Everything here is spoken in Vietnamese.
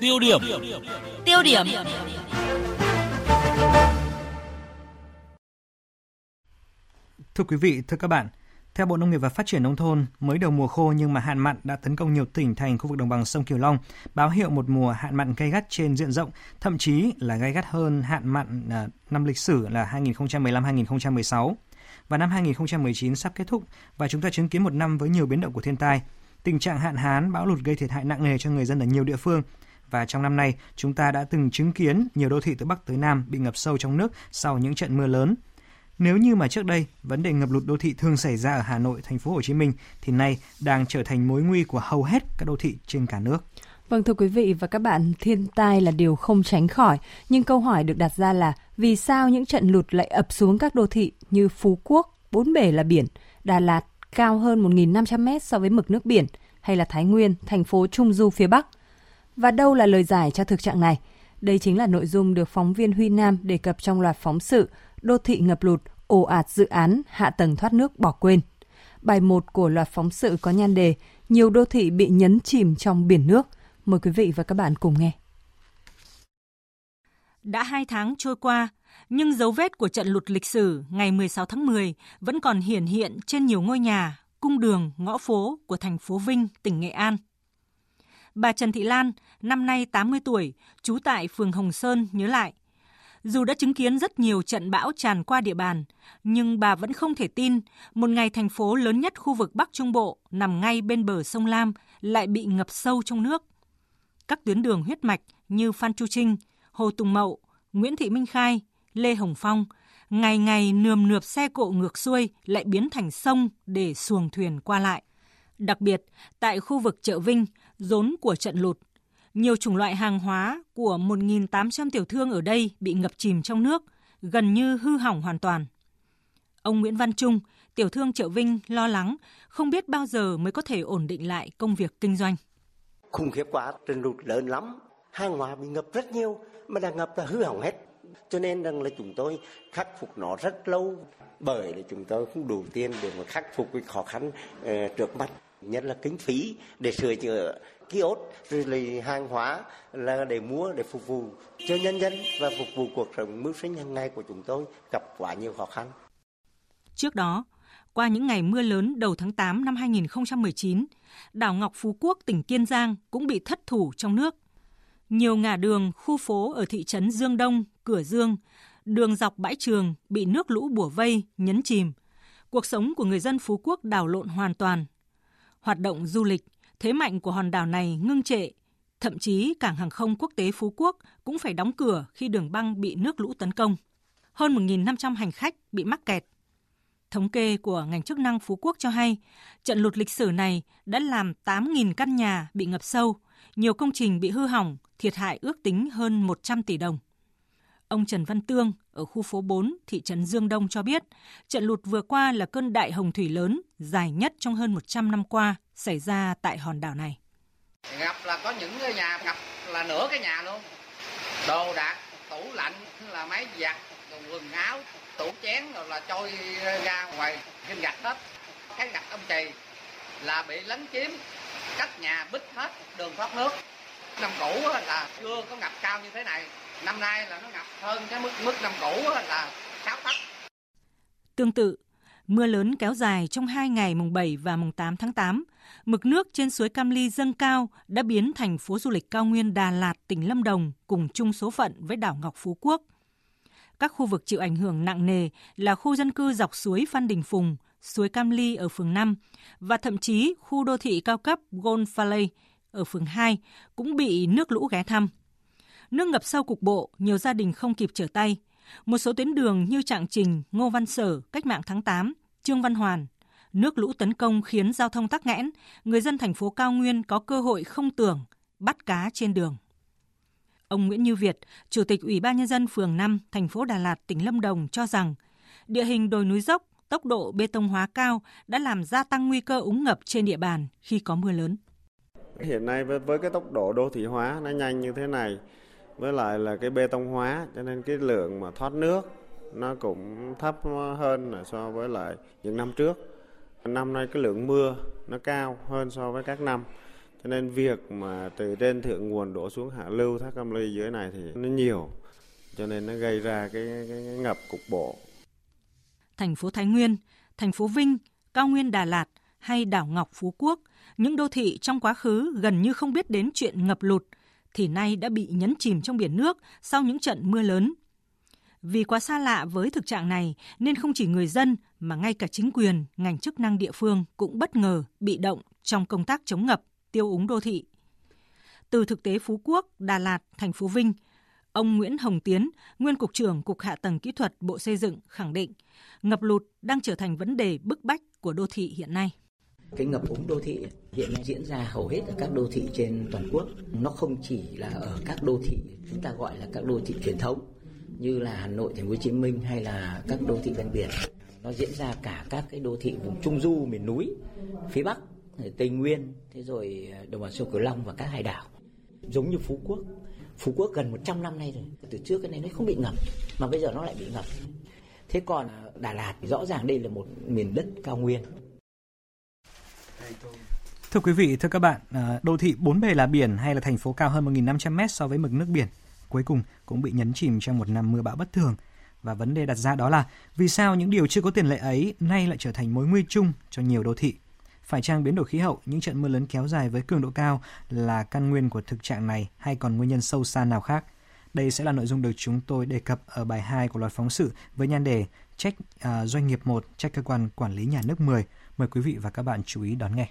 Tiêu điểm. Tiêu điểm. Thưa quý vị, thưa các bạn, theo Bộ Nông nghiệp và Phát triển Nông thôn, mới đầu mùa khô nhưng mà hạn mặn đã tấn công nhiều tỉnh thành khu vực đồng bằng sông Kiều Long, báo hiệu một mùa hạn mặn gay gắt trên diện rộng, thậm chí là gay gắt hơn hạn mặn à, năm lịch sử là 2015-2016. Và năm 2019 sắp kết thúc và chúng ta chứng kiến một năm với nhiều biến động của thiên tai. Tình trạng hạn hán, bão lụt gây thiệt hại nặng nề cho người dân ở nhiều địa phương. Và trong năm nay, chúng ta đã từng chứng kiến nhiều đô thị từ Bắc tới Nam bị ngập sâu trong nước sau những trận mưa lớn – nếu như mà trước đây vấn đề ngập lụt đô thị thường xảy ra ở Hà Nội, thành phố Hồ Chí Minh thì nay đang trở thành mối nguy của hầu hết các đô thị trên cả nước. Vâng thưa quý vị và các bạn, thiên tai là điều không tránh khỏi, nhưng câu hỏi được đặt ra là vì sao những trận lụt lại ập xuống các đô thị như Phú Quốc, Bốn Bể là biển, Đà Lạt cao hơn 1.500 mét so với mực nước biển, hay là Thái Nguyên, thành phố Trung Du phía Bắc? Và đâu là lời giải cho thực trạng này? Đây chính là nội dung được phóng viên Huy Nam đề cập trong loạt phóng sự đô thị ngập lụt, ồ ạt dự án, hạ tầng thoát nước bỏ quên. Bài 1 của loạt phóng sự có nhan đề Nhiều đô thị bị nhấn chìm trong biển nước. Mời quý vị và các bạn cùng nghe. Đã hai tháng trôi qua, nhưng dấu vết của trận lụt lịch sử ngày 16 tháng 10 vẫn còn hiển hiện trên nhiều ngôi nhà, cung đường, ngõ phố của thành phố Vinh, tỉnh Nghệ An. Bà Trần Thị Lan, năm nay 80 tuổi, trú tại phường Hồng Sơn nhớ lại – dù đã chứng kiến rất nhiều trận bão tràn qua địa bàn, nhưng bà vẫn không thể tin một ngày thành phố lớn nhất khu vực Bắc Trung Bộ nằm ngay bên bờ sông Lam lại bị ngập sâu trong nước. Các tuyến đường huyết mạch như Phan Chu Trinh, Hồ Tùng Mậu, Nguyễn Thị Minh Khai, Lê Hồng Phong, ngày ngày nườm nượp xe cộ ngược xuôi lại biến thành sông để xuồng thuyền qua lại. Đặc biệt, tại khu vực chợ Vinh, rốn của trận lụt, nhiều chủng loại hàng hóa của 1.800 tiểu thương ở đây bị ngập chìm trong nước, gần như hư hỏng hoàn toàn. Ông Nguyễn Văn Trung, tiểu thương chợ Vinh lo lắng, không biết bao giờ mới có thể ổn định lại công việc kinh doanh. Khủng khiếp quá, trận lụt lớn lắm, hàng hóa bị ngập rất nhiều, mà đã ngập là hư hỏng hết. Cho nên rằng là chúng tôi khắc phục nó rất lâu, bởi là chúng tôi không đủ tiền để mà khắc phục cái khó khăn uh, trước mắt nhất là kinh phí để sửa chữa kiosk rồi là hàng hóa là để mua để phục vụ cho nhân dân và phục vụ cuộc sống mưu sinh hàng ngày của chúng tôi gặp quá nhiều khó khăn. Trước đó, qua những ngày mưa lớn đầu tháng 8 năm 2019, đảo Ngọc Phú Quốc, tỉnh Kiên Giang cũng bị thất thủ trong nước. Nhiều ngã đường, khu phố ở thị trấn Dương Đông, Cửa Dương, đường dọc bãi trường bị nước lũ bùa vây, nhấn chìm. Cuộc sống của người dân Phú Quốc đảo lộn hoàn toàn. Hoạt động du lịch, thế mạnh của hòn đảo này ngưng trệ. Thậm chí cảng hàng không quốc tế Phú Quốc cũng phải đóng cửa khi đường băng bị nước lũ tấn công. Hơn 1.500 hành khách bị mắc kẹt. Thống kê của ngành chức năng Phú Quốc cho hay, trận lụt lịch sử này đã làm 8.000 căn nhà bị ngập sâu, nhiều công trình bị hư hỏng, thiệt hại ước tính hơn 100 tỷ đồng. Ông Trần Văn Tương ở khu phố 4, thị trấn Dương Đông cho biết, trận lụt vừa qua là cơn đại hồng thủy lớn dài nhất trong hơn 100 năm qua xảy ra tại hòn đảo này. Ngập là có những cái nhà ngập là nửa cái nhà luôn. Đồ đạc, tủ lạnh là máy giặt, quần áo, tủ chén rồi là trôi ra ngoài trên gạch hết. Cái gạch ông trì là bị lấn chiếm, cách nhà bích hết đường thoát nước. Năm cũ là chưa có ngập cao như thế này năm nay là nó ngập hơn cái mức mức năm cũ là 6 tấc. Tương tự, mưa lớn kéo dài trong hai ngày mùng 7 và mùng 8 tháng 8, mực nước trên suối Cam Ly dâng cao đã biến thành phố du lịch cao nguyên Đà Lạt, tỉnh Lâm Đồng cùng chung số phận với đảo Ngọc Phú Quốc. Các khu vực chịu ảnh hưởng nặng nề là khu dân cư dọc suối Phan Đình Phùng, suối Cam Ly ở phường 5 và thậm chí khu đô thị cao cấp Gold Valley ở phường 2 cũng bị nước lũ ghé thăm. Nước ngập sâu cục bộ, nhiều gia đình không kịp trở tay. Một số tuyến đường như Trạng Trình, Ngô Văn Sở, Cách mạng tháng 8, Trương Văn Hoàn. Nước lũ tấn công khiến giao thông tắc nghẽn, người dân thành phố Cao Nguyên có cơ hội không tưởng, bắt cá trên đường. Ông Nguyễn Như Việt, Chủ tịch Ủy ban Nhân dân phường 5, thành phố Đà Lạt, tỉnh Lâm Đồng cho rằng, địa hình đồi núi dốc, tốc độ bê tông hóa cao đã làm gia tăng nguy cơ úng ngập trên địa bàn khi có mưa lớn. Hiện nay với, với cái tốc độ đô thị hóa nó nhanh như thế này với lại là cái bê tông hóa cho nên cái lượng mà thoát nước nó cũng thấp hơn so với lại những năm trước. Năm nay cái lượng mưa nó cao hơn so với các năm. Cho nên việc mà từ trên thượng nguồn đổ xuống hạ lưu thác Cam Ly dưới này thì nó nhiều cho nên nó gây ra cái, cái, cái ngập cục bộ. Thành phố Thái Nguyên, thành phố Vinh, cao nguyên Đà Lạt hay đảo Ngọc Phú Quốc, những đô thị trong quá khứ gần như không biết đến chuyện ngập lụt thì nay đã bị nhấn chìm trong biển nước sau những trận mưa lớn. Vì quá xa lạ với thực trạng này nên không chỉ người dân mà ngay cả chính quyền, ngành chức năng địa phương cũng bất ngờ bị động trong công tác chống ngập, tiêu úng đô thị. Từ thực tế Phú Quốc, Đà Lạt, thành phố Vinh, ông Nguyễn Hồng Tiến, nguyên cục trưởng Cục Hạ tầng Kỹ thuật Bộ Xây dựng khẳng định ngập lụt đang trở thành vấn đề bức bách của đô thị hiện nay. Cái ngập úng đô thị hiện nay diễn ra hầu hết ở các đô thị trên toàn quốc. Nó không chỉ là ở các đô thị chúng ta gọi là các đô thị truyền thống như là Hà Nội, Thành phố Hồ Chí Minh hay là các đô thị ven biển. Nó diễn ra cả các cái đô thị vùng trung du miền núi, phía Bắc, Tây Nguyên, thế rồi ờ, đồng bằng sông Cửu Long và các hải đảo. Giống như Phú Quốc. Phú Quốc gần 100 năm nay rồi. Từ trước cái này nó không bị ngập mà bây giờ nó lại bị ngập. Thế còn ờ, Đà Lạt thì rõ ràng đây là một miền đất cao nguyên Thưa quý vị, thưa các bạn, ờ, đô thị bốn bề là biển hay là thành phố cao hơn 1.500 mét so với mực nước biển cuối cùng cũng bị nhấn chìm trong một năm mưa bão bất thường. Và vấn đề đặt ra đó là vì sao những điều chưa có tiền lệ ấy nay lại trở thành mối nguy chung cho nhiều đô thị? Phải chăng biến đổi khí hậu, những trận mưa lớn kéo dài với cường độ cao là căn nguyên của thực trạng này hay còn nguyên nhân sâu xa nào khác? Đây sẽ là nội dung được chúng tôi đề cập ở bài 2 của loạt phóng sự với nhan đề Trách uh, doanh nghiệp 1, trách cơ quan quản lý nhà nước 10. Mời quý vị và các bạn chú ý đón nghe.